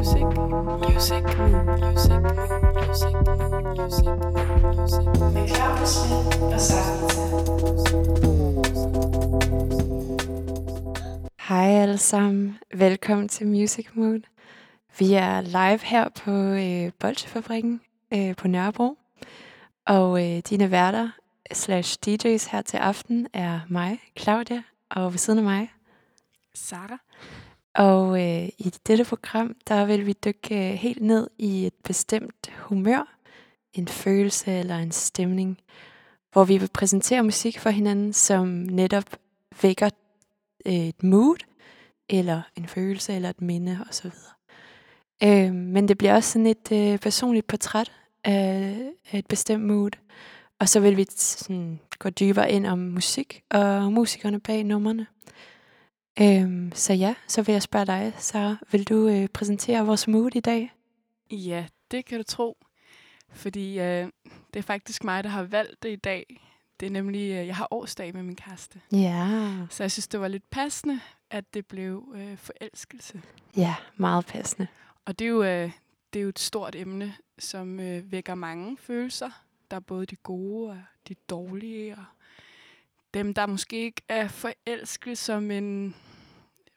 music, music, music, music, music, music. Med Claudius og Sarah. Hej alle sammen. Velkommen til Music Mood. Vi er live her på øh, Bolsjefabrikken øh, på Nørrebro. Og øh, dine værter slash DJ's her til aften er mig, Claudia, og ved siden af mig. Sara. Og øh, i dette program, der vil vi dykke øh, helt ned i et bestemt humør, en følelse eller en stemning, hvor vi vil præsentere musik for hinanden, som netop vækker øh, et mood, eller en følelse, eller et minde osv. Øh, men det bliver også sådan et øh, personligt portræt af, et bestemt mood. Og så vil vi sådan gå dybere ind om musik og musikerne bag nummerne. Øhm, så ja, så vil jeg spørge dig, så vil du øh, præsentere vores mood i dag? Ja, det kan du tro. Fordi øh, det er faktisk mig, der har valgt det i dag. Det er nemlig, øh, jeg har årsdag med min kæreste. Ja. Så jeg synes, det var lidt passende, at det blev øh, forelskelse. Ja, meget passende. Og det er jo, øh, det er jo et stort emne, som øh, vækker mange følelser. Der er både de gode og de dårlige, og dem, der måske ikke er forelsket som en,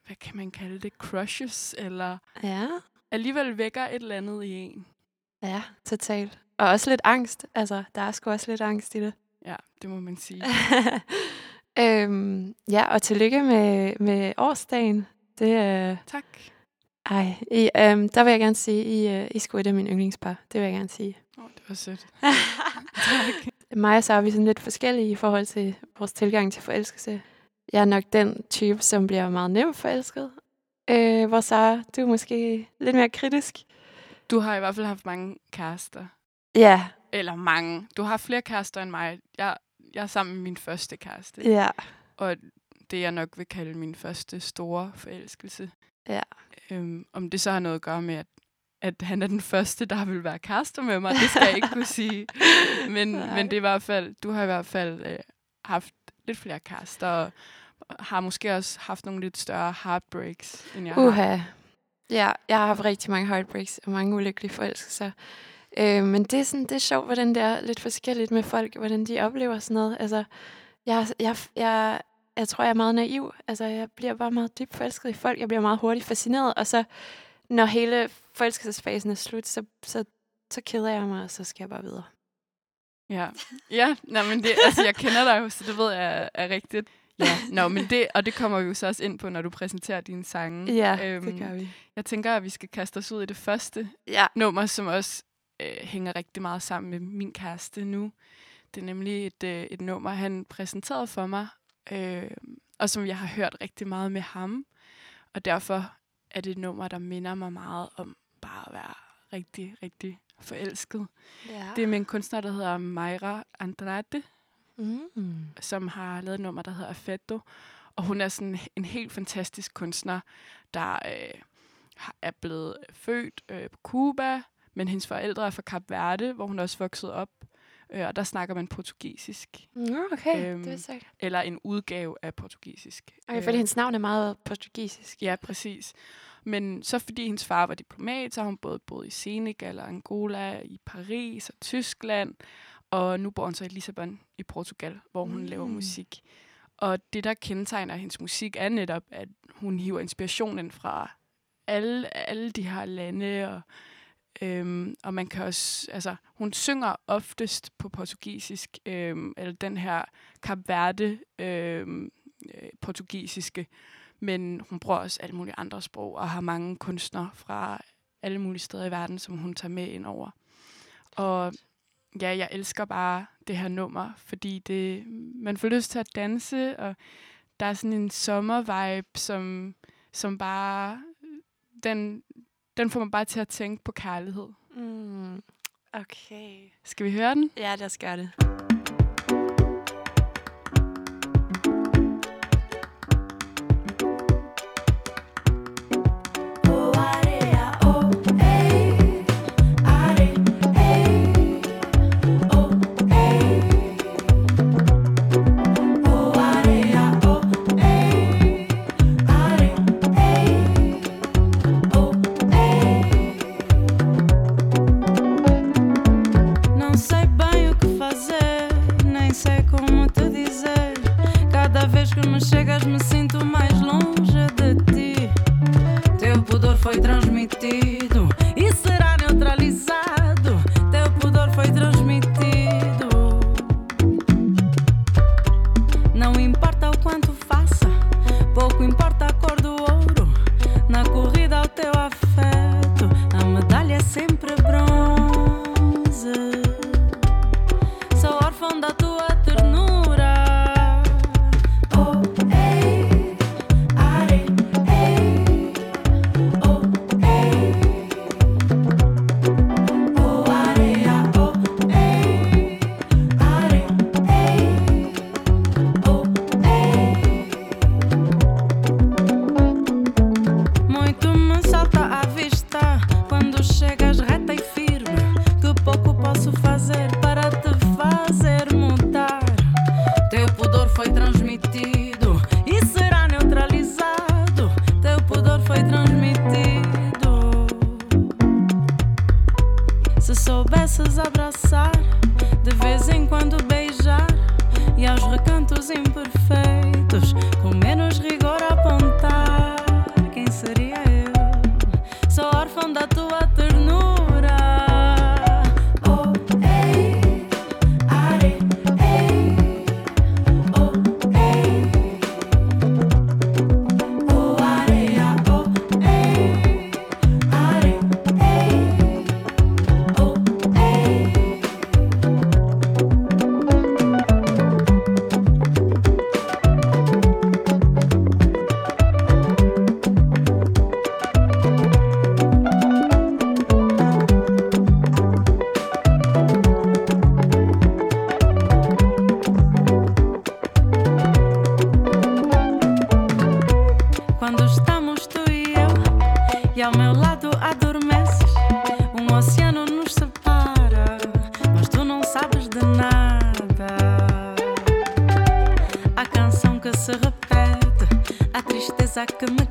hvad kan man kalde det, crushes, eller Ja. alligevel vækker et eller andet i en. Ja, totalt. Og også lidt angst. Altså, der er sgu også lidt angst i det. Ja, det må man sige. øhm, ja, og tillykke med, med årsdagen. Det er... tak. Ej, I, øhm, der vil jeg gerne sige, I, øh, I skulle et af mine yndlingspar. Det vil jeg gerne sige. Oh, det var sødt. tak. Mig og så er vi sådan lidt forskellige i forhold til vores tilgang til forelskelse. Jeg er nok den type, som bliver meget nemt forelsket. Øh, hvor så du er måske lidt mere kritisk. Du har i hvert fald haft mange kærester. Ja, Eller mange. Du har haft flere kærester end mig. Jeg, jeg er sammen med min første kæreste. ja, Og det, jeg nok vil kalde min første store forelskelse. Ja. Øhm, om det så har noget at gøre med, at, at han er den første, der vil være kærester med mig, det skal jeg ikke kunne sige. Men, Nej. men det er i hvert fald, du har i hvert fald øh, haft lidt flere kærester, og har måske også haft nogle lidt større heartbreaks, end jeg har. uha. Ja, jeg har haft rigtig mange heartbreaks og mange ulykkelige forelskelser. Øh, men det er, sådan, det er sjovt, hvordan det er lidt forskelligt med folk, hvordan de oplever sådan noget. Altså, jeg, jeg, jeg, jeg tror, jeg er meget naiv. Altså, jeg bliver bare meget dybt forelsket i folk. Jeg bliver meget hurtigt fascineret, og så, når hele forelskelsesfasen er slut, så, så, så keder jeg mig, og så skal jeg bare videre. Ja, ja nej, men det, altså, jeg kender dig jo, så det ved jeg er rigtigt. Ja, Nå, men det, og det kommer vi jo så også ind på, når du præsenterer dine sange. Ja, Øhm, det gør vi. Jeg tænker, at vi skal kaste os ud i det første Ja, nummer, som også øh, hænger rigtig meget sammen med min kæreste nu. Det er nemlig et, øh, et nummer, han præsenterede for mig, øh, og som jeg har hørt rigtig meget med ham. Og derfor er det et nummer, der minder mig meget om bare at være rigtig, rigtig forelsket. ja. Det er med en kunstner, der hedder Mayra Andrade, Mm. som har lavet et nummer, der hedder Affetto. Og hun er sådan en helt fantastisk kunstner, der øh, er blevet født øh, på Cuba, men hendes forældre er fra Kap Verde, hvor hun også voksede op. Øh, og der snakker man portugisisk. Mm, okay, Øhm, det vidste jeg ikke. Eller en udgave af portugisisk. Okay, Øh, fordi hendes navn er meget portugisisk. Ja, præcis. Men så fordi hendes far var diplomat, så har hun både boet i Senegal og Angola, i Paris og Tyskland, og nu bor hun så i Lissabon i Portugal, hvor hun mm. laver musik. Og det, der kendetegner hendes musik, er netop, at hun hiver inspirationen fra alle, alle de her lande, og, øhm, og man kan også, altså, hun synger oftest på portugisisk, øhm, eller den her Verde øhm, øh, portugisiske, men hun bruger også alle mulige andre sprog, og har mange kunstnere fra alle mulige steder i verden, som hun tager med ind over. Og ja, jeg elsker bare det her nummer, fordi det, man får lyst til at danse, og der er sådan en sommervibe, som, som bare, den, den får mig bare til at tænke på kærlighed. Mm. Okay. Skal vi høre den? Ja, lad os gøre det. sakımı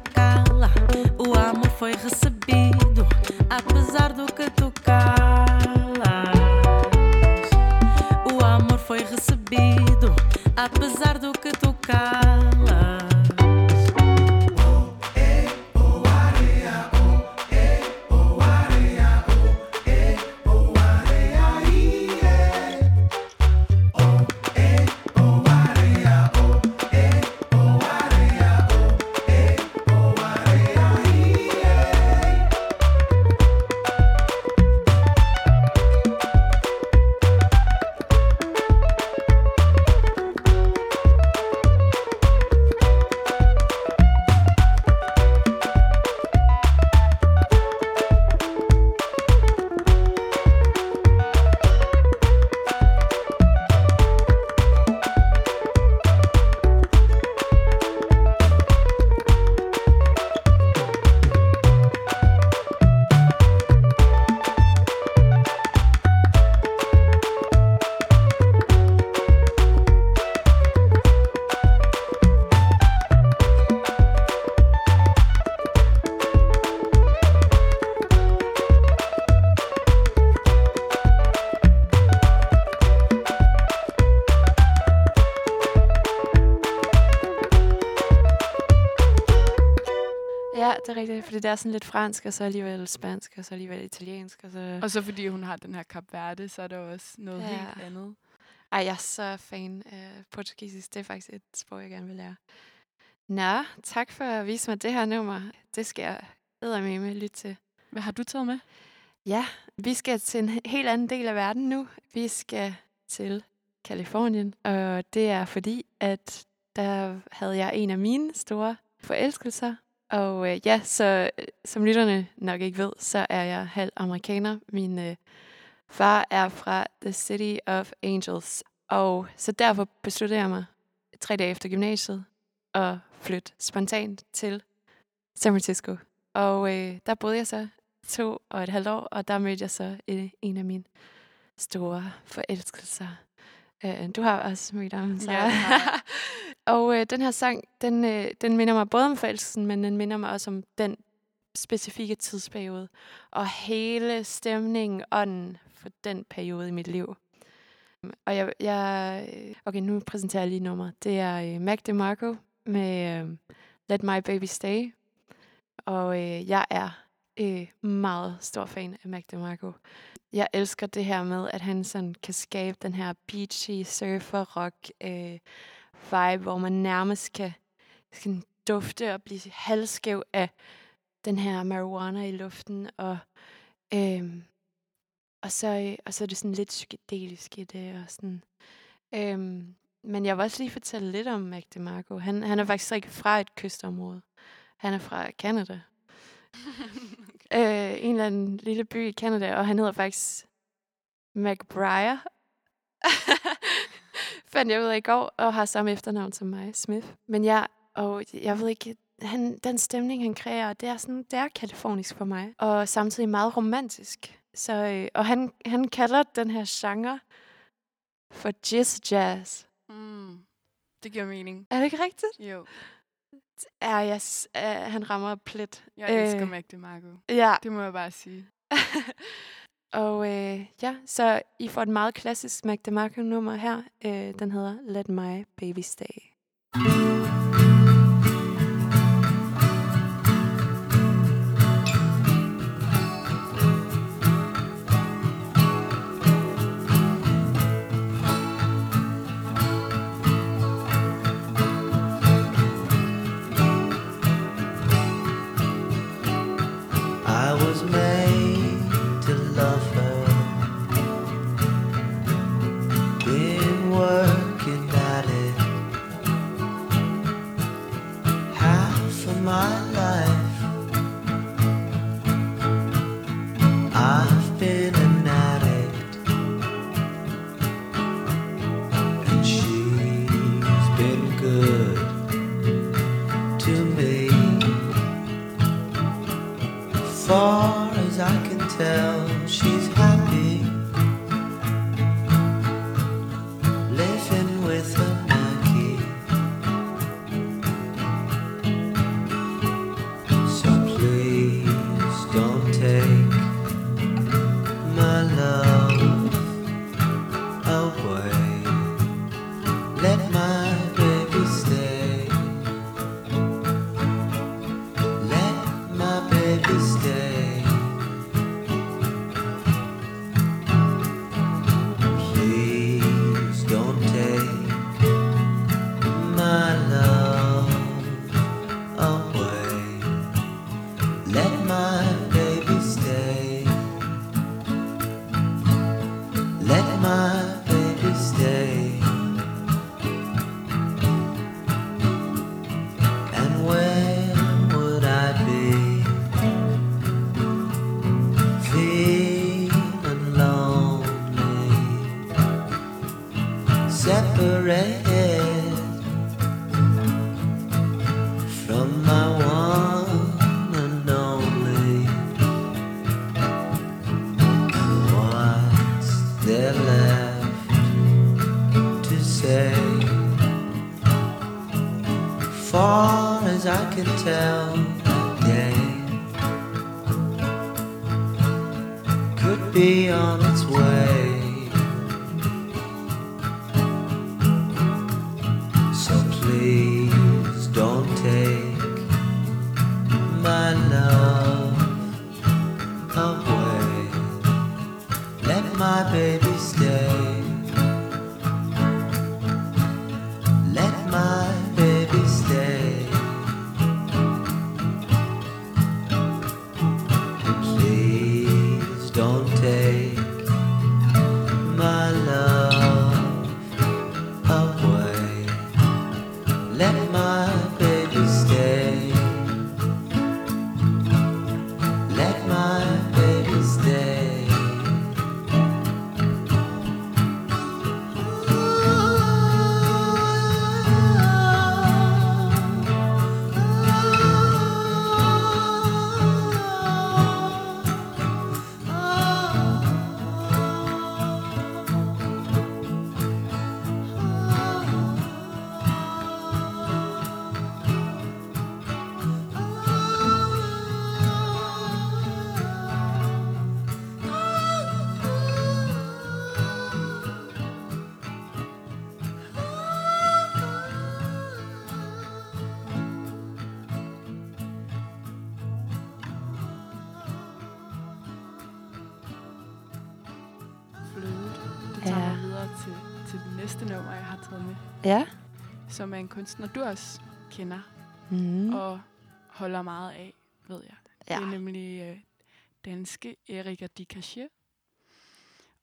er rigtigt, fordi det er sådan lidt fransk, og så alligevel spansk, og så alligevel italiensk. Og så... Og så fordi hun har den her Kap Verde, så er der også noget ja. helt andet. Ej, jeg er så fan af portugisisk. Det er faktisk et sprog, jeg gerne vil lære. Nå, tak for at vise mig det her nummer. Det skal jeg eddermame lytte til. Hvad har du taget med? Ja, vi skal til en helt anden del af verden nu. Vi skal til Kalifornien, og det er fordi, at der havde jeg en af mine store forelskelser. Og øh, ja, så øh, som lytterne nok ikke ved, så er jeg halv amerikaner. Min øh, far er fra The City of Angels, og så derfor besluttede jeg mig tre dage efter gymnasiet at flytte spontant til San Francisco. Og øh, der boede jeg så to og et halvt år, og der mødte jeg så øh, en af mine store forelskelser. Øh, du har også mødt ham, så. Ja. og øh, den her sang, den, øh, den minder mig både om forelskelsen, men den minder mig også om den specifikke tidsperiode, og hele stemningen, ånden for den periode i mit liv. Og jeg, jeg øh, okay, nu præsenterer jeg lige nummer. Det er øh, Mac DeMarco med øh, Let My Baby Stay. Og øh, jeg er øh, meget stor fan af Mac DeMarco. Jeg elsker det her med, at han sådan kan skabe den her beachy surfer rock øh, vibe, hvor man nærmest kan, kan dufte og blive halvskæv af den her marijuana i luften. Og, øh, og, så, og så er det sådan lidt psykedelisk i det. Og sådan, øh, men jeg vil også lige fortælle lidt om Mac DeMarco. Han, han er faktisk ikke fra et kystområde. Han er fra Canada. okay. øh, en eller anden lille by i Canada, og han hedder faktisk McBriar. Fandt jeg ud af i går, og har samme efternavn som mig, Smith. Men jeg, og jeg ved ikke, han, den stemning, han kræver, det er, sådan, det er kalifornisk for mig. Og samtidig meget romantisk. Så, øh, og han, han kalder den her genre for jazz jazz. Mm. Det giver mening. Er det ikke rigtigt? Jo. Ja, yes, uh, han rammer plet. Jeg elsker øh, Mac DeMarco. Ja. Det må jeg bare sige. og øh, ja, så I får et meget klassisk Mac DeMarco-nummer her. Øh, den hedder Let My Baby Stay. Mm. Ja. som er en kunstner, du også kender Mm. og holder meget af, ved jeg. Ja. Det er nemlig øh, danske Erika Di Cachet.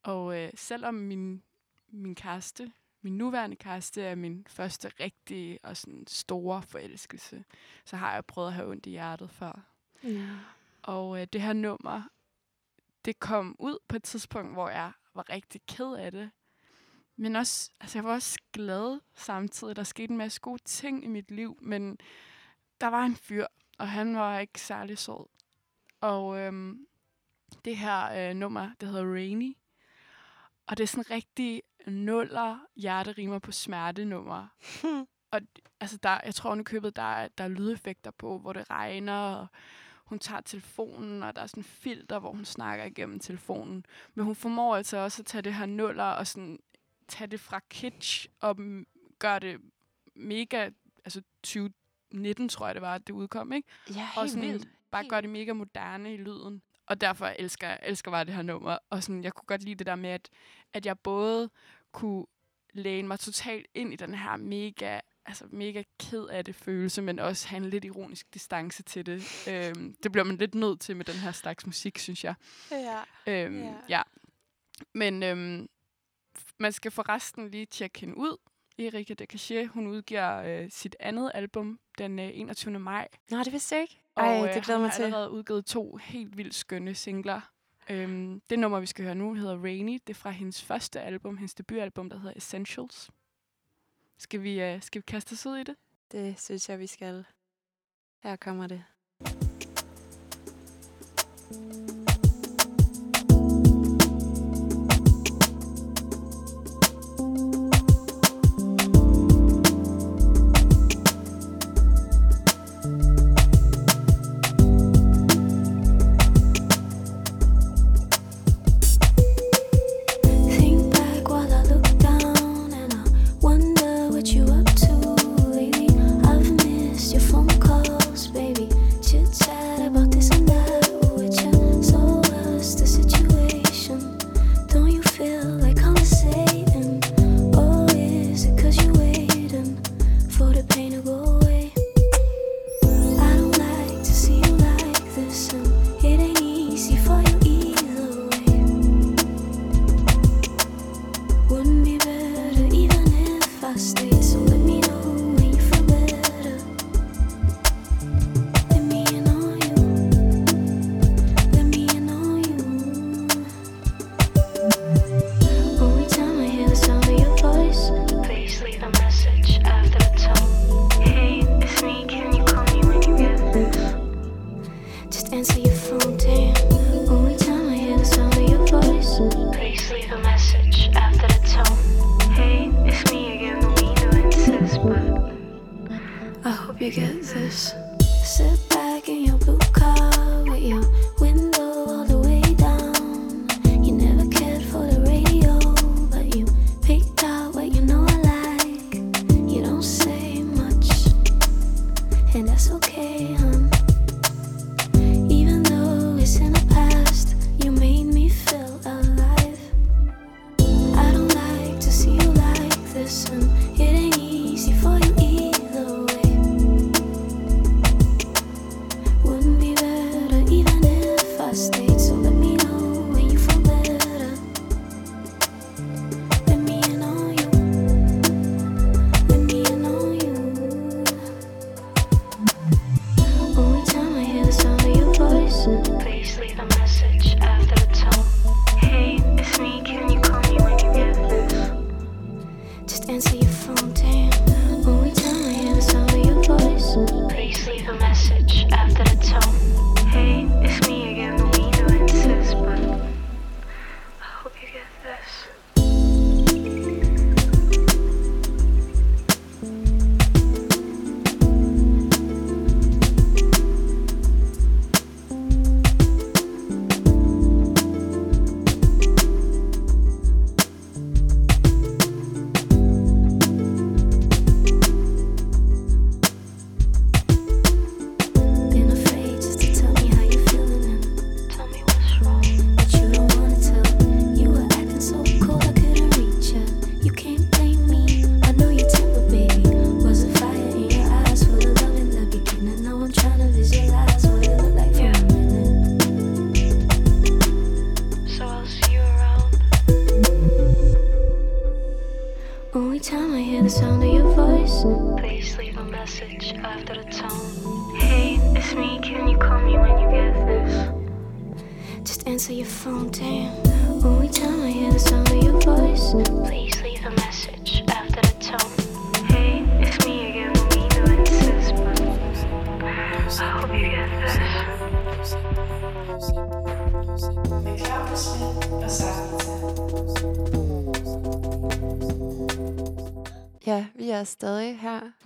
Og øh, selvom min, min kæreste, min nuværende kæreste, er min første rigtige og sådan store forelskelse, så har jeg prøvet at have ondt i hjertet før. Ja. Og øh, det her nummer, det kom ud på et tidspunkt, hvor jeg var rigtig ked af det. Men også, altså jeg var også glad samtidig. Der skete en masse gode ting i mit liv, men der var en fyr, og han var ikke særlig sød. Og øhm, det her øh, nummer, det hedder Rainy. Og det er sådan rigtig nuller hjerterimer på smerte nummer. og altså der, jeg tror, hun købet, der, er- der er lydeffekter på, hvor det regner, og hun tager telefonen, og der er sådan filter, hvor hun snakker igennem telefonen. Men hun formår altså også at tage det her nuller og sådan tage det fra kitsch og gøre det mega, altså 2019 tror jeg det var, at det udkom, ikke? Ja, og helt sådan vildt. bare gøre det mega moderne i lyden. Og derfor elsker jeg elsker bare det her nummer. Og sådan, jeg kunne godt lide det der med, at, at jeg både kunne læne mig totalt ind i den her mega, altså mega ked af det følelse, men også have en lidt ironisk distance til det. øhm, det bliver man lidt nødt til med den her slags musik, synes jeg. Ja. Øhm, Ja. ja. Men øhm, man skal forresten lige tjekke hende ud. Erika de Cachet, hun udgiver øh, sit andet album den øh, 21. maj. Nå, det vidste jeg ikke. Og Ej, øh, det glæder mig har til. allerede udgivet to helt vildt skønne singler. Øhm, det nummer, vi skal høre nu, hedder Rainy. Det er fra hendes første album, hendes debutalbum, der hedder Essentials. Skal vi, øh, skal vi kaste os ud i det? Det synes jeg, vi skal. Her kommer det. Think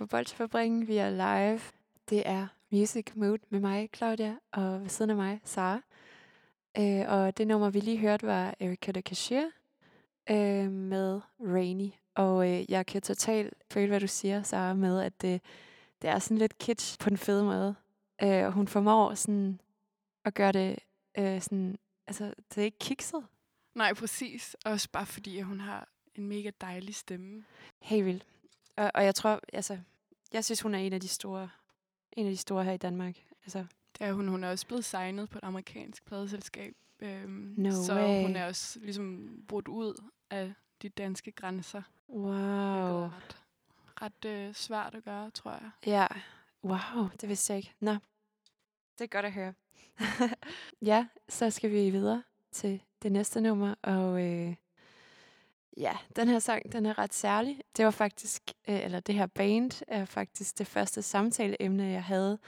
på Bolsjefabrikken. Vi er live. Det er Music Mood med mig, Claudia, og ved siden af mig, Sara. Øh, og det nummer, vi lige hørte, var Erika de Cashier øh, med Rainy. Og øh, jeg kan totalt føle, hvad du siger, Sara, med, at det, det er sådan lidt kitsch på den fede måde. Øh, og hun formår sådan at gøre det øh, sådan... Altså, det er ikke kikset. Nej, præcis. Også bare fordi, at hun har en mega dejlig stemme. Helt vildt. Og, og jeg tror, altså, jeg synes, hun er en af de store, en af de store her i Danmark. Altså, Det er hun. Hun er også blevet signet på et amerikansk pladeselskab. Øhm, No så way. hun er også ligesom brudt ud af de danske grænser. wow. Det er ret, ret øh, svært at gøre, tror jeg. Ja, wow, det vidste jeg ikke. Nå, det er godt at høre. ja, så skal vi videre til det næste nummer, og øh, ja, den her sang, den er ret særlig. Det var faktisk, øh, eller det her band er faktisk det første samtaleemne, jeg havde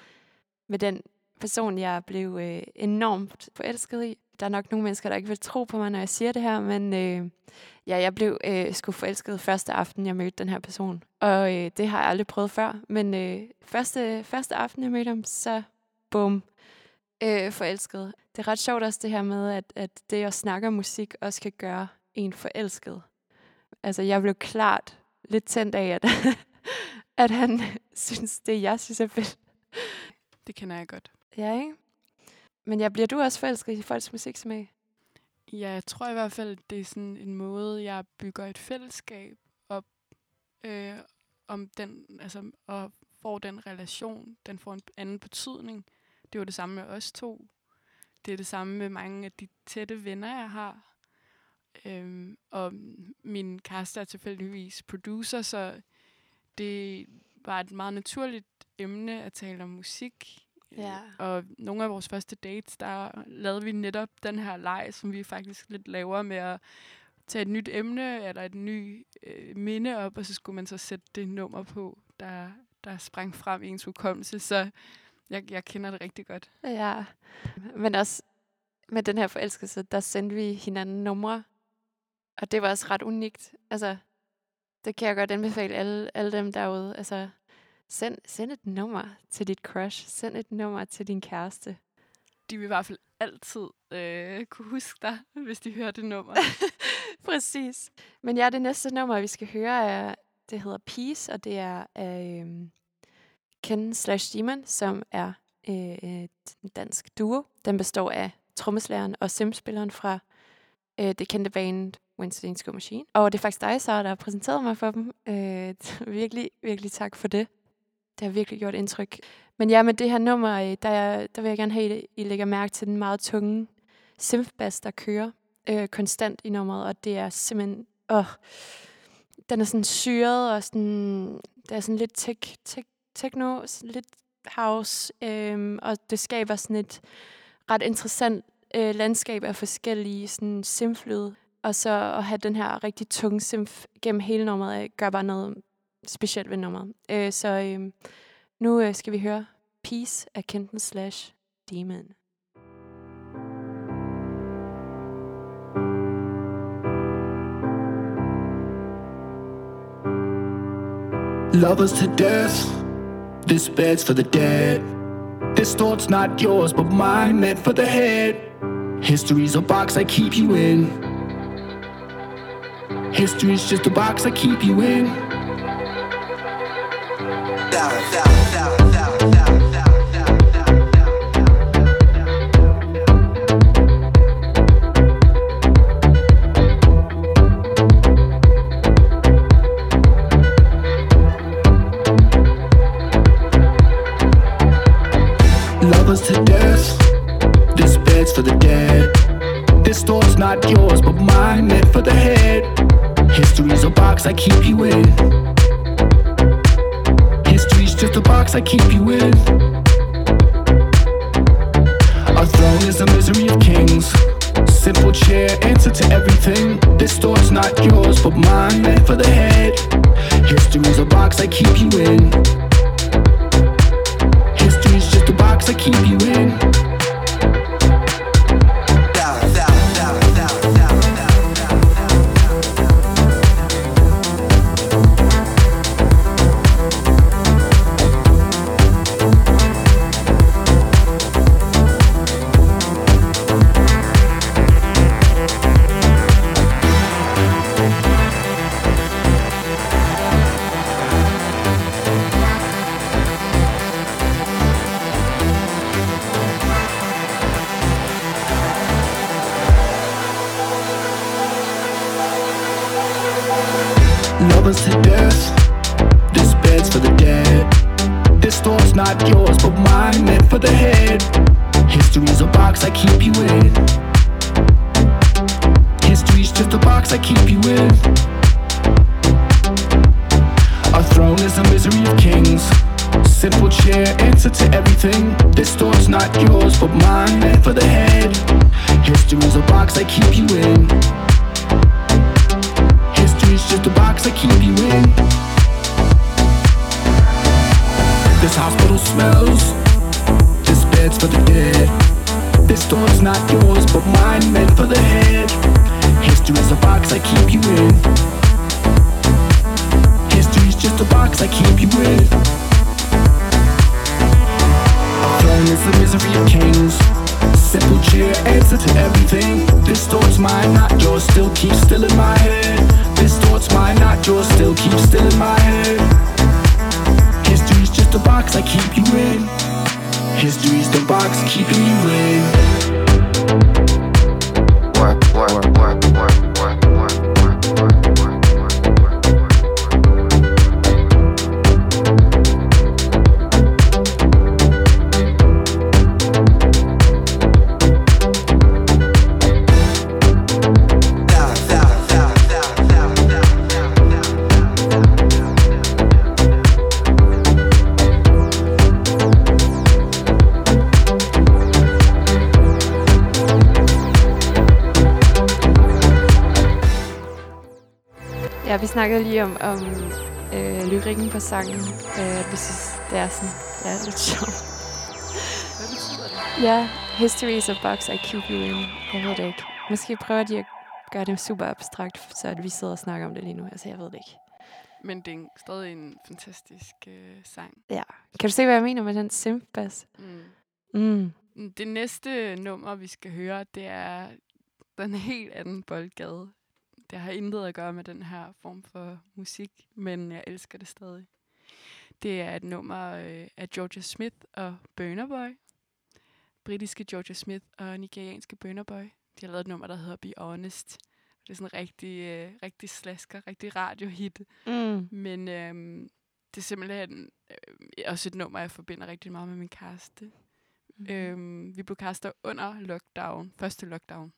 med den person, jeg blev øh, enormt forelsket i. Der er nok nogle mennesker, der ikke vil tro på mig, når jeg siger det her, men øh, ja, jeg blev øh, sgu forelsket første aften, jeg mødte den her person. Og øh, det har jeg aldrig prøvet før, men øh, første, første aften, jeg mødte ham, så bum, øh, forelsket. Det er ret sjovt også det her med, at, at det at snakke om musik også kan gøre en forelsket. Altså, jeg blev klart lidt tændt af, at, at han synes, det jeg synes er fedt. Det kender jeg godt. Ja, ikke? Men ja, bliver du også forelsket i folks musiksmag? Ja, jeg tror i hvert fald, det er sådan en måde, jeg bygger et fællesskab op øh, om den, altså, og får den relation, den får en anden betydning. Det var det samme med os to. Det er det samme med mange af de tætte venner, jeg har. Øhm, og min kæreste er tilfældigvis producer, så det var et meget naturligt emne at tale om musik. Ja. Og nogle af vores første dates, der lavede vi netop den her leg, som vi faktisk lidt laver med at tage et nyt emne eller et nyt øh, minde op, og så skulle man så sætte det nummer på, der, der sprang frem i ens hukommelse. Så jeg, jeg kender det rigtig godt. Ja. Men også med den her forelskelse, der sendte vi hinanden numre. Og det var også ret unikt. Altså, det kan jeg godt anbefale alle, alle dem derude. Altså, send, send et nummer til dit crush. Send et nummer til din kæreste. De vil i hvert fald altid øh, kunne huske dig, hvis de hører det nummer. Præcis. Men ja, det næste nummer, vi skal høre, er, det hedder Peace, og det er af øhm, Ken slash Demon, som er øh, et dansk duo. Den består af trommeslageren og simspilleren fra øh, det kendte band Wednesday Go Machine. Og det er faktisk dig, så der har præsenteret mig for dem. Øh, virkelig, virkelig tak for det. Det har virkelig gjort indtryk. Men ja, med det her nummer, øh, der, der vil jeg gerne have, at I lægger mærke til den meget tunge synthbass, der kører øh, konstant i nummeret, og det er simpelthen... Åh, den er sådan syret, og sådan, der er sådan lidt tech, tech, techno, sådan lidt house, øh, og det skaber sådan et ret interessant øh, landskab af forskellige sådan simflyde. Og så at have den her rigtig tunge simf gennem hele nummeret, gør bare noget specielt ved nummeret. Øh, så øh, nu øh, skal vi høre Peace af Kenton slash Demon. Lovers to death, this bed's for the dead. This thought's not yours, but mine, meant for the head. History's a box I keep you in. History's just a box I keep you in. Lovers to death, this bed's for the dead. This thought's not yours, but mine, meant for the head. History's a box I keep you in. History's just a box I keep you in. Our throne is the misery of kings. Simple chair, answer to everything. This thought's not yours, but mine, meant for the head. History's a box I keep you in. History's just a box I keep you in. Answer to everything. This thought's mine, not yours. Still keep still in my head. This thought's mine, not yours, still keep still in my head. History's just a box I keep you in. History's the box keeping you in. Snakkede lige om, om øh, lyrikken på sangen. Øh, vi synes, det er sådan, det er lidt sjovt. Hvad betyder det? Ja, history is a box I keep you in. Jeg ved det ikke. Måske prøver de at gøre det super abstrakt, så at vi sidder og snakker om det lige nu. Altså, jeg ved det ikke. Men det er stadig en fantastisk øh, sang. Ja. Kan du se, hvad jeg mener med den simp-bass? Mm. Mm. Det næste nummer, vi skal høre, det er den helt anden boldgade det har intet at gøre med den her form for musik, men jeg elsker det stadig. Det er et nummer øh, af Georgia Smith og Burner Boy. Britiske Georgia Smith og nigerianske Burner Boy. De har lavet et nummer, der hedder Be Honest. Det er sådan en rigtig, øh, rigtig slasker, rigtig radiohit. Mm. Men øh, det er simpelthen øh, også et nummer, jeg forbinder rigtig meget med min kæreste. Mm. Øh, vi blev kaster under lockdown, første lockdown.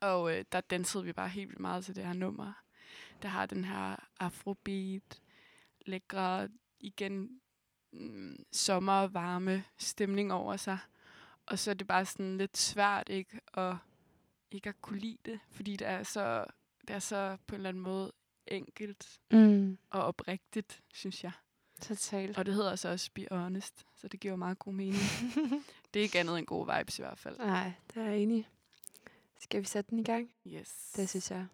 Og øh, der dansede vi bare helt vildt meget til det her nummer. Der har den her afrobeat, lækre, igen mm, sommervarme stemning over sig. Og så er det bare sådan lidt svært ikke at, ikke at kunne lide det, fordi det er så, det er så på en eller anden måde enkelt mm. og oprigtigt, synes jeg. Totalt. Og det hedder så også Be Honest, så det giver meget god mening. det er ikke andet end gode vibes i hvert fald. Nej, det er jeg enig skal vi sætte den i gang? Yes. Det synes jeg.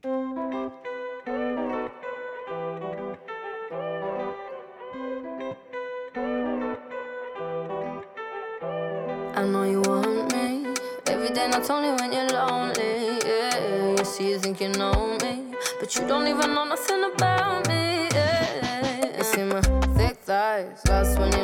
I know you want me Every day, not only when you're lonely Yeah, you see you think you know me But you don't even know nothing about me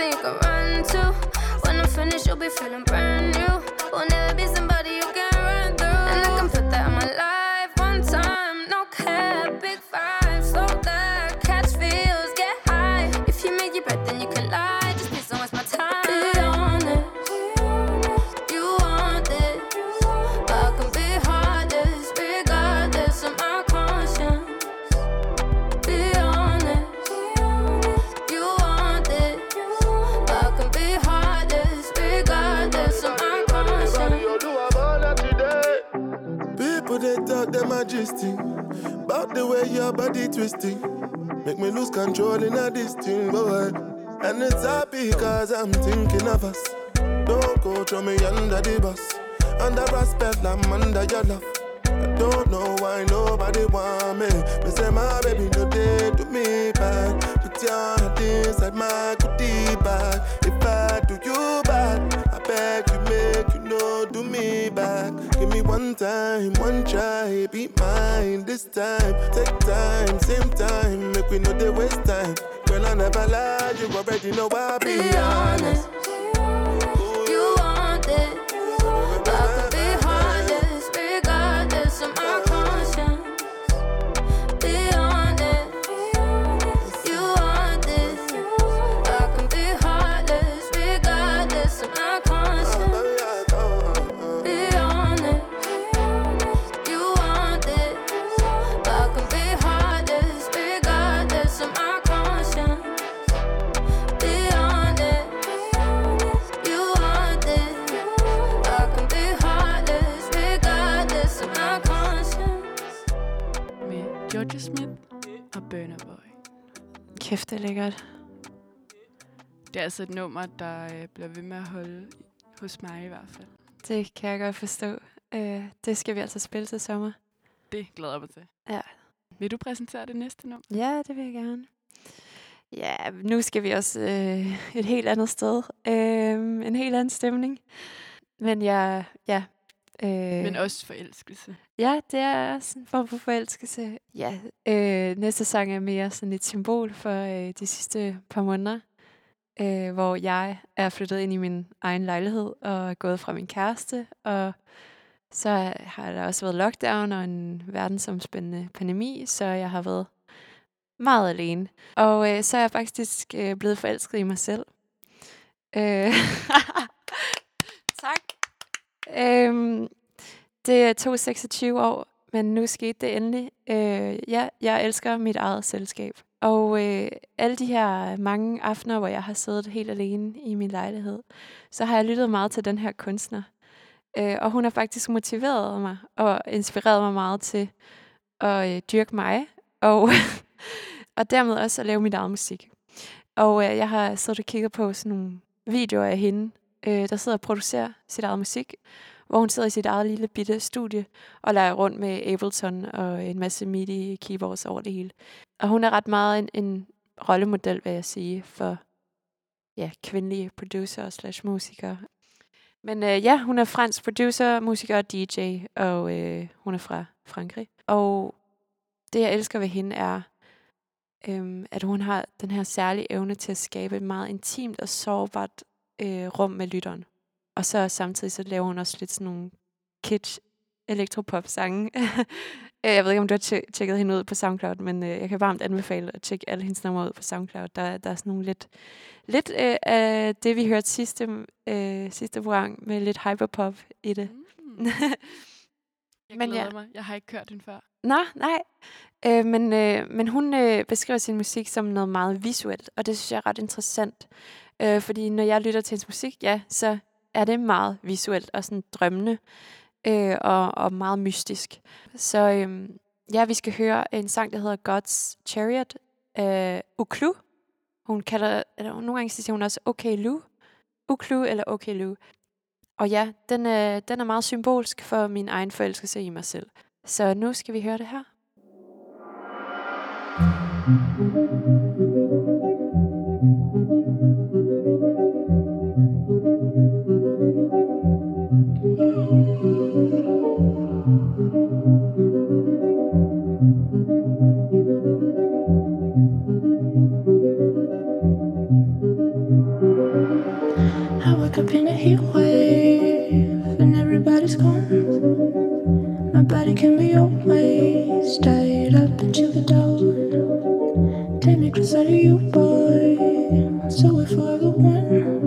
something you can run to. When I'm finished, you'll be feeling brand new. Will never be somebody you can run through. And I can put that in my life one time. Gisting About the way your body twisting. Make me lose control in a this thing, boy And it's happy cause I'm thinking of us. Don't go throw me under the bus. Under respect, I'm under your love. I don't know why nobody want me. Me say my baby no day to me bad. Put your hand inside my goodie bag. If I do you bad I beg you do me back. Give me one time, one try. Be mine this time. Take time, same time. Make we know they waste time. Girl I never lie. You already know I be, Be honest, you Georgia Smith og Burner Boy. Kæft, det er lækkert. Det er altså et nummer, der øh, bliver ved med at holde hos mig i hvert fald. Det kan jeg godt forstå. Øh, det skal vi altså spille til sommer. Det glæder jeg mig til. Ja. Vil du præsentere det næste nummer? Ja, det vil jeg gerne. Ja, nu skal vi også øh, et helt andet sted. Øh, en helt anden stemning. Men jeg, ja. Øh, Men også forelskelse. Ja, det er også en form for forelskelse. Ja, øh, næste sang er mere sådan et symbol for øh, de sidste par måneder, øh, hvor jeg er flyttet ind i min egen lejlighed og er gået fra min kæreste, og så har der også været lockdown og en verdensomspændende pandemi, så jeg har været meget alene. Og øh, så er jeg faktisk øh, blevet forelsket i mig selv. Øh. Øhm, det tog 26 år, men nu skete det endelig. Øh, ja, jeg elsker mit eget selskab. Og øh, alle de her mange aftener, hvor jeg har siddet helt alene i min lejlighed, så har jeg lyttet meget til den her kunstner. Øh, og hun har faktisk motiveret mig og inspireret mig meget til at øh, dyrke mig, og, og dermed også at lave mit eget musik. Og øh, jeg har siddet og kigget på sådan nogle videoer af hende, øh, der sidder og producerer sit eget musik, hvor hun sidder i sit eget lille bitte studie og leger rundt med Ableton og en masse MIDI keyboards over det hele. Og hun er ret meget en, en rollemodel, vil jeg sige, for ja, kvindelige producer slash musikere. Men øh, ja, hun er fransk producer, musiker og DJ, og øh, hun er fra Frankrig. Og det, jeg elsker ved hende, er, øhm, at hun har den her særlige evne til at skabe et meget intimt og sårbart øh, rum med lytteren. Og så samtidig så laver hun også lidt sådan nogle kitsch elektropop-sange. Øh, jeg ved ikke, om du har tje- tjekket hende ud på SoundCloud, men øh, jeg kan varmt anbefale at tjekke alle hendes numre ud på SoundCloud. Der, der er sådan nogle lidt, lidt øh, af det, vi hørte sidste, øh, sidste program, med lidt hyperpop i det. Mm. Jeg Men ja. mig. Jeg har ikke hørt den før. Nå, nej. Øh, men, øh, men hun øh, beskriver sin musik som noget meget visuelt, og det synes jeg er ret interessant. Øh, fordi når jeg lytter til hendes musik, ja, så er det meget visuelt og sådan drømmende øh, og, og meget mystisk. Så øh, ja, vi skal høre en sang, der hedder God's Chariot af Uklu. Hun kalder, eller nogle gange siger hun også Okay Lu. Uklu eller Okay Lu. Og ja, den er, den er meget symbolsk for min egen forelskelse i mig selv. Så nu skal vi høre det her. everybody's gone. My body can be always tied up until the dawn. Take me closer to you, boy. So we're forever one.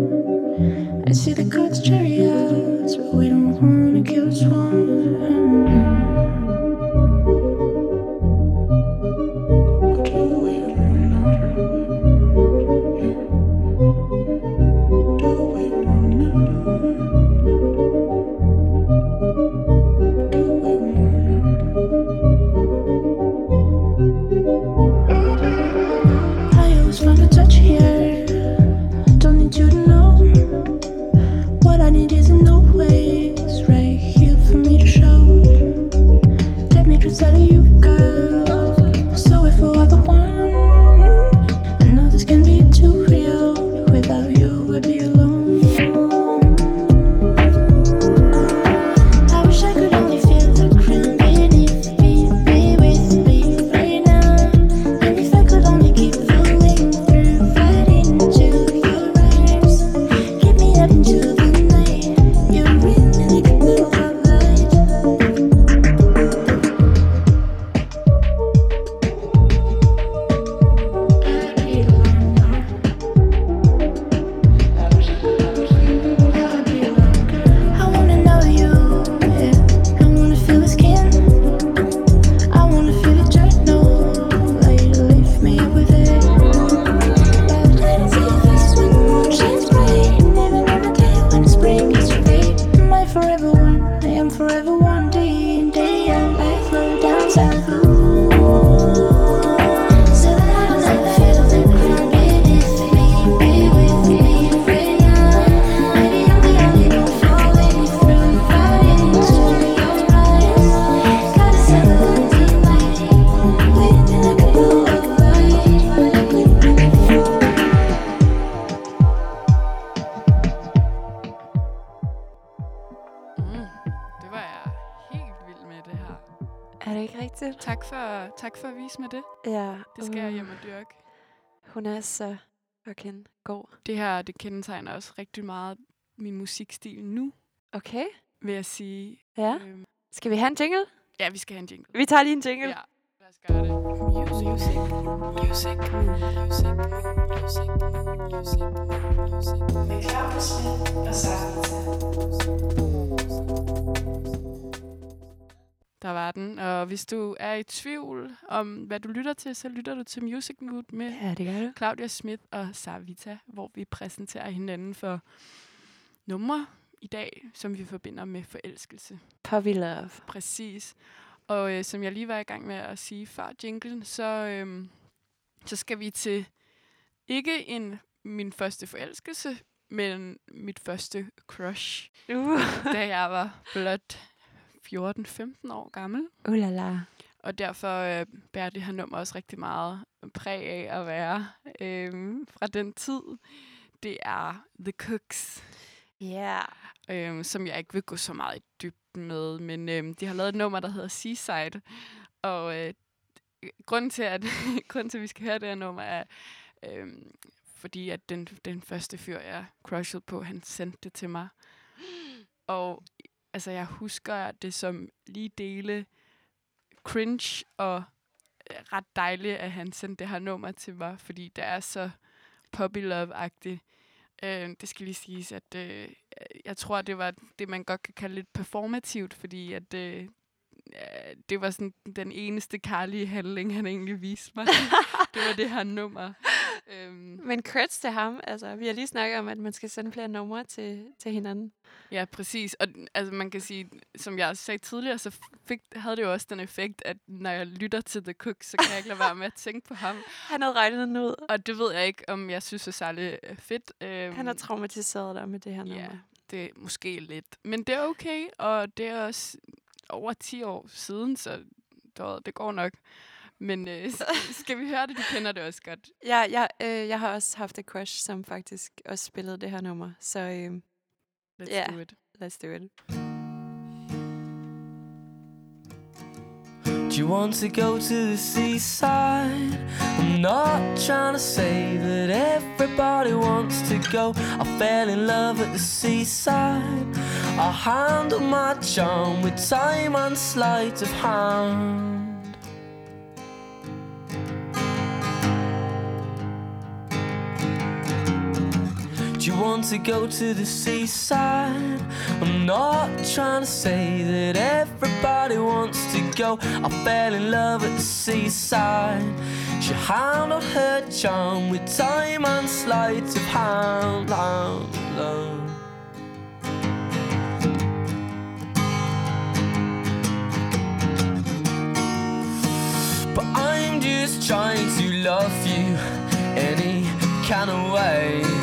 Er det ikke rigtigt? Tak for, tak for at vise mig det. Ja. Det skal jeg uh, hjem og dyrke. Hun er så fucking god. Det her, det kendetegner også rigtig meget min musikstil nu, Okay. vil jeg sige. Ja. Øhm, Skal vi have en jingle? ja, vi skal have en jingle. Vi tager lige en jingle. Ja, lad os gøre det. Music, music, music, music, music, music, music. Der var den. Og hvis du er i tvivl om, hvad du lytter til, så lytter du til Music Mood med Ja, det gør du. Claudia Schmidt og Savita, hvor vi præsenterer hinanden for numre i dag, som vi forbinder med forelskelse. Puppy Love. Præcis. Og øh, som jeg lige var i gang med at sige før jinglen, så, øh, så skal vi til ikke en min første forelskelse, men mit første crush, Uh. da jeg var blot 14-15 år gammel. Uh la la. Og derfor øh, bærer det her nummer også rigtig meget præg af at være øh, fra den tid. Det er The Cooks, Ja. Yeah. øh, som jeg ikke vil gå så meget i dybden med. Men øh, de har lavet et nummer, der hedder Seaside. Og øh, grunden, til, at, grunden til, at vi skal høre det her nummer, er, øh, fordi at den, den første fyr, jeg crushede på, han sendte det til mig. Og altså, jeg husker det som lige dele cringe og øh, ret dejligt, at han sendte det her nummer til mig, fordi det er så puppy love-agtigt. Øh, det skal lige siges, at øh, jeg tror, det var det, man godt kan kalde lidt performativt, fordi at øh, øh, det var sådan den eneste kærlige handling, han egentlig viste mig. det var det her nummer. Øhm, Men creds til ham. Altså, vi har lige snakket om, at man skal sende flere numre til, til hinanden. Ja, præcis. Og altså, man kan sige, som jeg sagde tidligere, så fik, havde det jo også den effekt, at når jeg lytter til The Cook, så kan jeg ikke lade være med at tænke på ham. Han havde regnet den ud. Og det ved jeg ikke, om jeg synes er særlig øh, fedt. Øhm, Han har traumatiseret dig med det her nummer. Ja, det er måske lidt. Men det er okay, og det er også over 10 år siden, så det, det går nok. Men øh, skal vi høre det? Du kender det også godt. Ja, jeg, øh, jeg har også haft et crush, som faktisk også spillede det her nummer. Så øh, Let's Ja. do it. let's do it. Do you want to go to the seaside? I'm not trying to say that everybody wants to go. I fell in love at the seaside. I handle my charm with time and sleight of hand. You want to go to the seaside? I'm not trying to say that everybody wants to go. I fell in love at the seaside. She handled her charm with time and sleight of hand. But I'm just trying to love you any kind of way.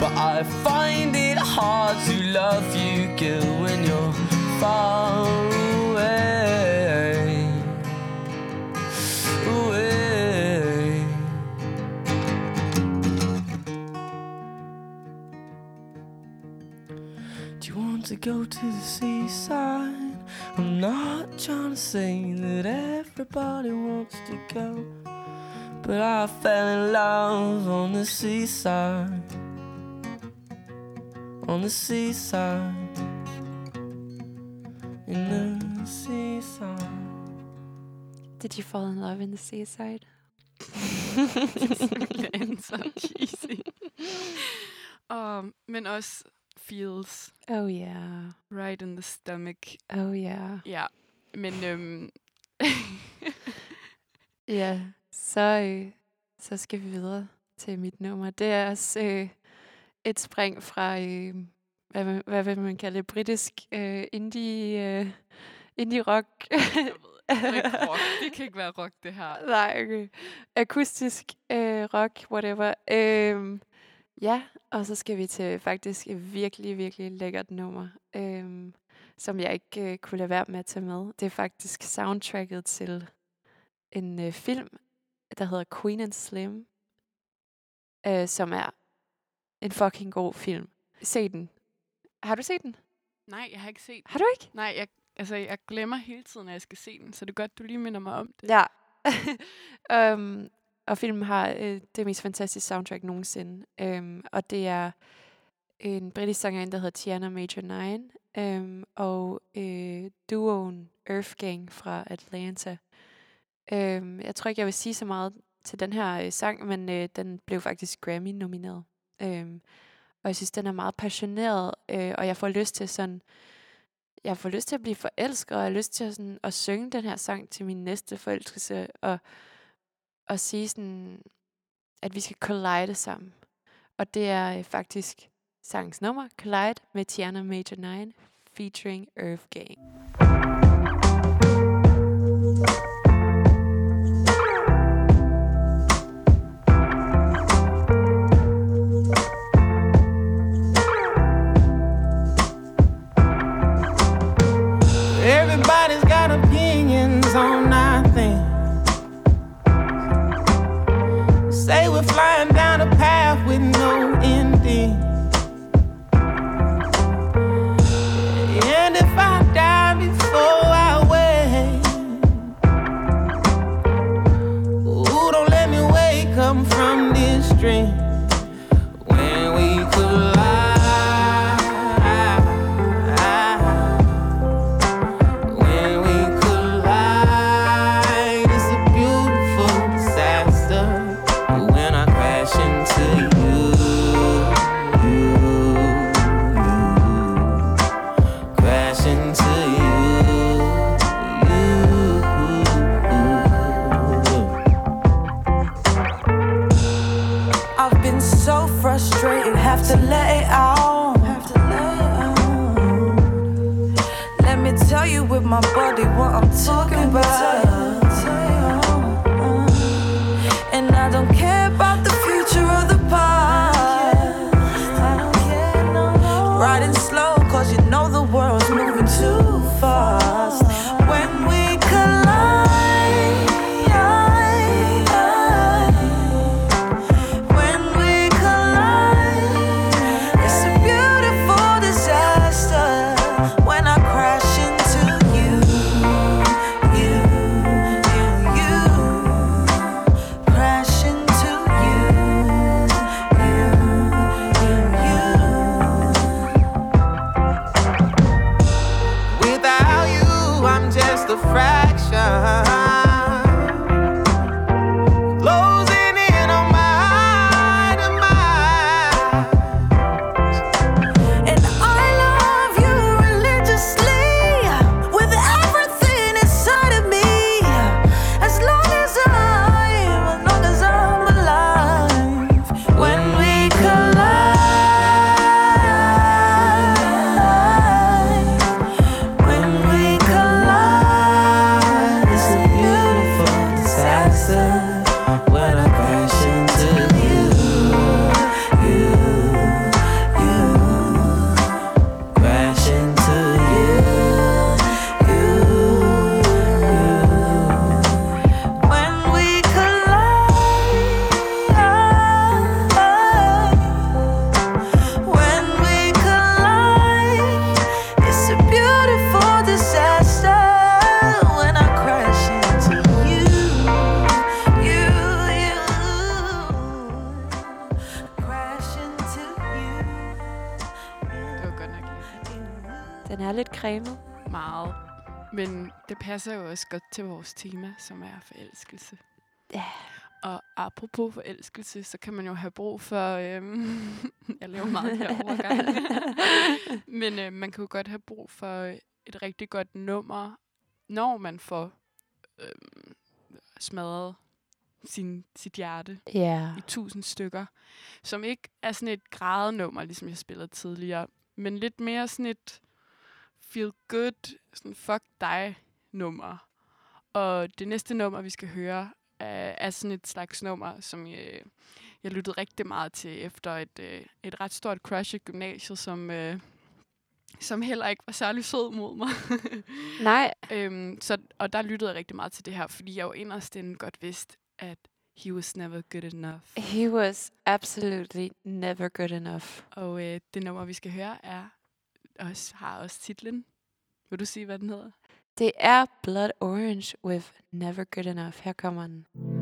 But I find it hard to love you, girl, when you're far away. Away. Do you want to go to the seaside? I'm not trying to say that everybody wants to go. But I fell in love on the seaside. On the seaside. In the seaside. Did you fall in love in the seaside? Simpelthen så cheesy. um, men også feels Oh yeah. right in the stomach. Oh yeah. Ja, men øhm, Ja, så, øh, så skal vi videre til mit nummer. Det er også øh, et spring fra, øh, hvad, man- hvad vil man kalde det, britisk øh, indie, øh, indie rock. det ikke rock. Det kan ikke være rock, det her. Nej, okay. Akustisk øh, rock, whatever. Øhm, ja, og så skal vi til faktisk et virkelig, virkelig lækkert nummer, øhm, som jeg ikke øh, kunne lade være med at tage med. Det er faktisk soundtracket til en øh, film, der hedder Queen and Slim, øh, som er en fucking god film. Se den. Har du set den? Nej, jeg har ikke set Har du ikke? Nej, jeg, altså, jeg glemmer hele tiden, at jeg skal se den, så det er godt, du lige minder mig om det. Ja. um, og filmen har øh, det mest fantastiske soundtrack nogensinde. Um, og det er en britisk sangerinde, der hedder Tiana Major 9. Um, og øh, duoen Earth Gang fra Atlanta. Um, jeg tror ikke, jeg vil sige så meget til den her øh, sang, men øh, den blev faktisk Grammy-nomineret. Øhm, og jeg synes, den er meget passioneret, øh, og jeg får lyst til sådan jeg får lyst til at blive forelsket, og jeg har lyst til at, sådan, at synge den her sang til min næste forelskelse, og, og sige sådan, at vi skal collide sammen. Og det er øh, faktisk sangens nummer, Collide med Tiana Major 9, featuring Earth Gang. Flying også godt til vores tema, som er forelskelse. Ja. Og apropos forelskelse, så kan man jo have brug for... Øhm, jeg laver meget her overgang. Men øh, man kan jo godt have brug for et rigtig godt nummer, når man får øhm, smadret sin, sit hjerte Ja. i tusind stykker. Som ikke er sådan et grædenummer, ligesom jeg spillede tidligere, men lidt mere sådan et feel good, sådan fuck dig nummer. Og det næste nummer, vi skal høre, er, er sådan et slags nummer, som jeg, jeg lyttede rigtig meget til efter et, øh, et ret stort crush i gymnasiet, som, øh, som heller ikke var særlig sød mod mig. Nej, øhm, så, og der lyttede jeg rigtig meget til det her, fordi jeg jo inderst inde godt vidste, at he was never good enough. he was absolutely never good enough. Og øh, det nummer, vi skal høre, er også, har også titlen. Vil du sige, hvad den hedder? Det er Blood Orange with Never Good Enough. Her kommer den.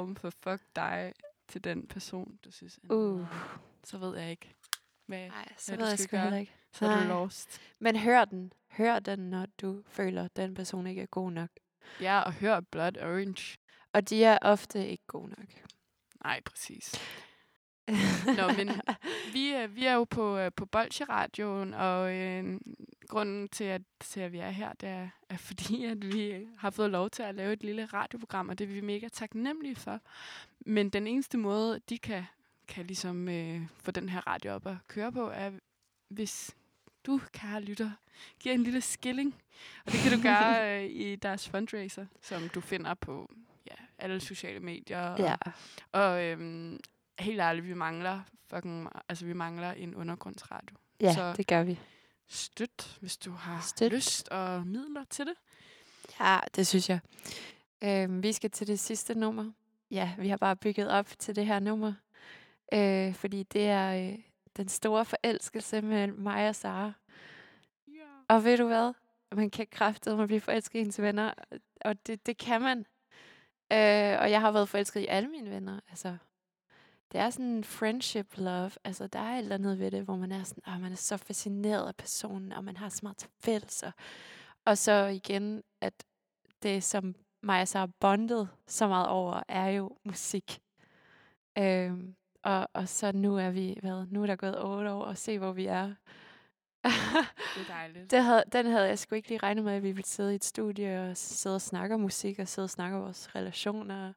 Form for fuck dig til den person, du synes er Uh. så ved jeg ikke, hvad, Nej, så hvad ved du jeg skal gøre. ikke. Så er du lost. Men hør den. Hør den, når du føler, at den person ikke er god nok. Ja, og hør Blood Orange. Og de er ofte ikke gode nok. Nej, præcis. Nå, men vi, øh, vi er jo på, øh, på Bolsje-radioen, og øh, grunden til at, til, at vi er her, det er, er fordi, at vi har fået lov til at lave et lille radioprogram, og det er vi mega taknemmelige for. Men den eneste måde, de kan, kan ligesom øh, få den her radio op at køre på, er, hvis du, kære lytter, giver en lille skilling. Og det kan du gøre øh, i deres fundraiser, som du finder på ja, alle sociale medier. Og, Ja. og øhm, helt ærligt, vi mangler fucking, altså vi mangler en undergrundsradio. Ja, Så- det gør vi. Støt, hvis du har Støt. lyst og midler til det. Ja, det synes jeg. Øhm, vi skal til det sidste nummer. Ja, vi har bare bygget op til det her nummer. Øh, fordi det er øh, den store forelskelse mellem mig og Sara. Ja. Og ved du hvad? Man kan kraftedeme blive forelsket i ens venner. Og det, det kan man. Øh, og jeg har været forelsket i alle mine venner. Altså, det er sådan en friendship love. Altså, der er et eller andet ved det, hvor man er sådan, ah, man er så fascineret af personen, og man har så meget til fælles. Og, og så igen, at det, som mig og så har bondet så meget over, er jo musik. Øhm, og, og så nu er vi, hvad, nu er der gået otte år, og se, hvor vi er. Det er dejligt. Det havde, den havde jeg sgu ikke lige regnet med, at vi ville sidde i et studie og sidde og snakke om musik, og sidde og snakke om vores relationer og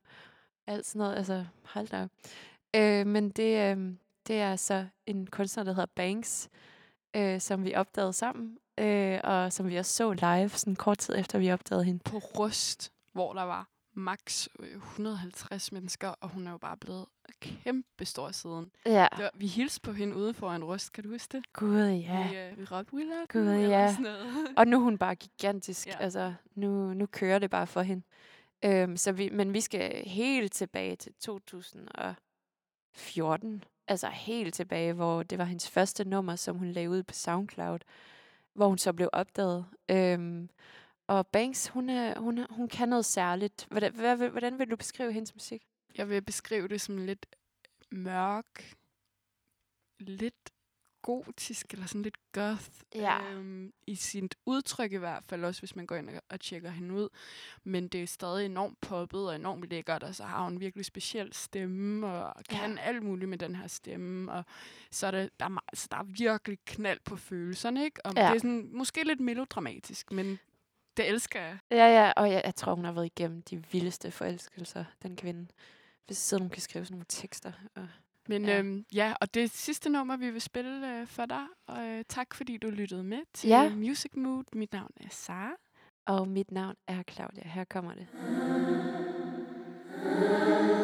alt sådan noget. Altså, hold da op. Øh, men det, øh, det er så en kunstner, der hedder Banks, øh, som vi opdagede sammen, øh, og som vi også så live, sådan kort tid efter, vi opdagede hende. På Rust, hvor der var max øh, 150 mennesker, og hun er jo bare blevet kæmpe stor siden. Ja. Det var, vi hilste på hende ude foran Rust, kan du huske det? Gud, ja. Vi, øh, vi råbte, we love Gud, you, ja. sådan noget. Og nu er hun bare gigantisk. Ja. Altså, nu, nu kører det bare for hende. Øhm, så vi, men vi skal helt tilbage til 14. Altså helt tilbage, hvor det var hendes første nummer, som hun lagde ud på SoundCloud. Hvor hun så blev opdaget. Øhm, og Banks, hun, er, hun, hun kan noget særligt. Hvordan, hvad, hvordan vil du beskrive hendes musik? Jeg vil beskrive det som lidt mørk, lidt gotisk, eller sådan lidt goth. Ja. Øhm, I sit udtryk i hvert fald, også hvis man går ind og, og tjekker hende ud. Men det er stadig enormt poppet og enormt lækkert, og så har hun virkelig speciel stemme, og kan Ja. alt muligt med den her stemme. Og så er det, der, er, altså, der er virkelig knald på følelserne, ikke? Og Ja. det er sådan, måske lidt melodramatisk, men det elsker jeg. Ja, ja, og jeg, jeg tror, hun har været igennem de vildeste forelskelser, den kvinde. Hvis siden hun kan skrive sådan nogle tekster. Og Men Ja. Øhm, ja, og det sidste nummer, vi vil spille øh, for dig. Og øh, tak, fordi du lyttede med til Ja. Music Mood. Mit navn er Sara. Og mit navn er Claudia. Her kommer det. I'm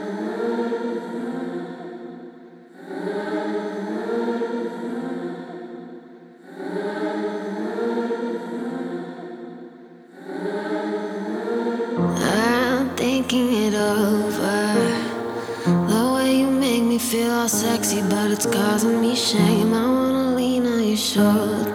it's causing me shame. I wanna lean on your shoulder.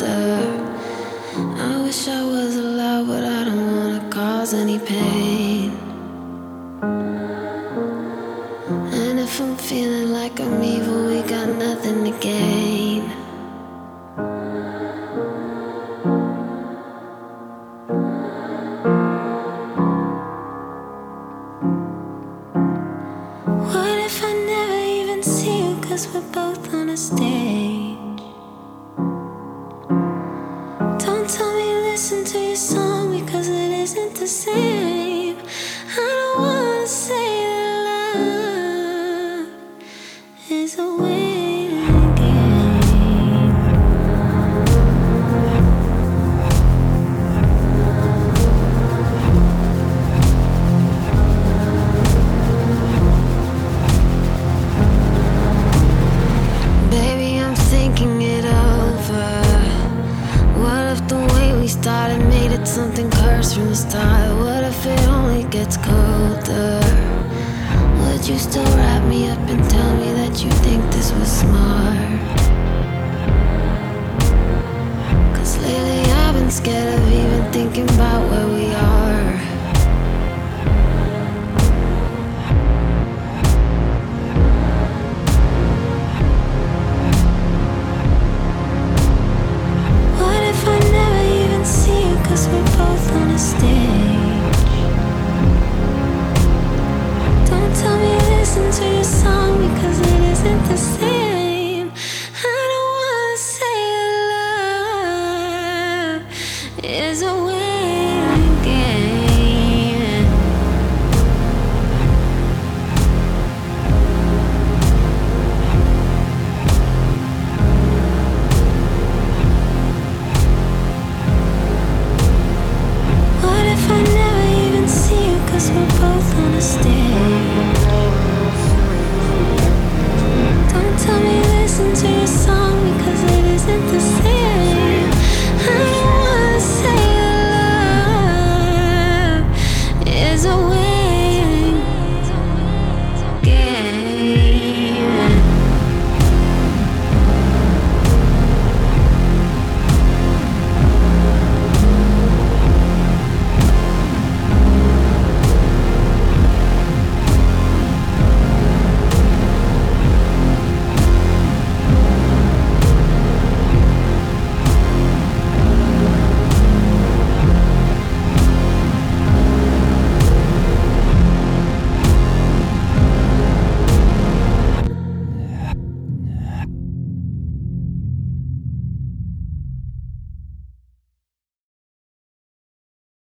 Scared of even thinking about where we are.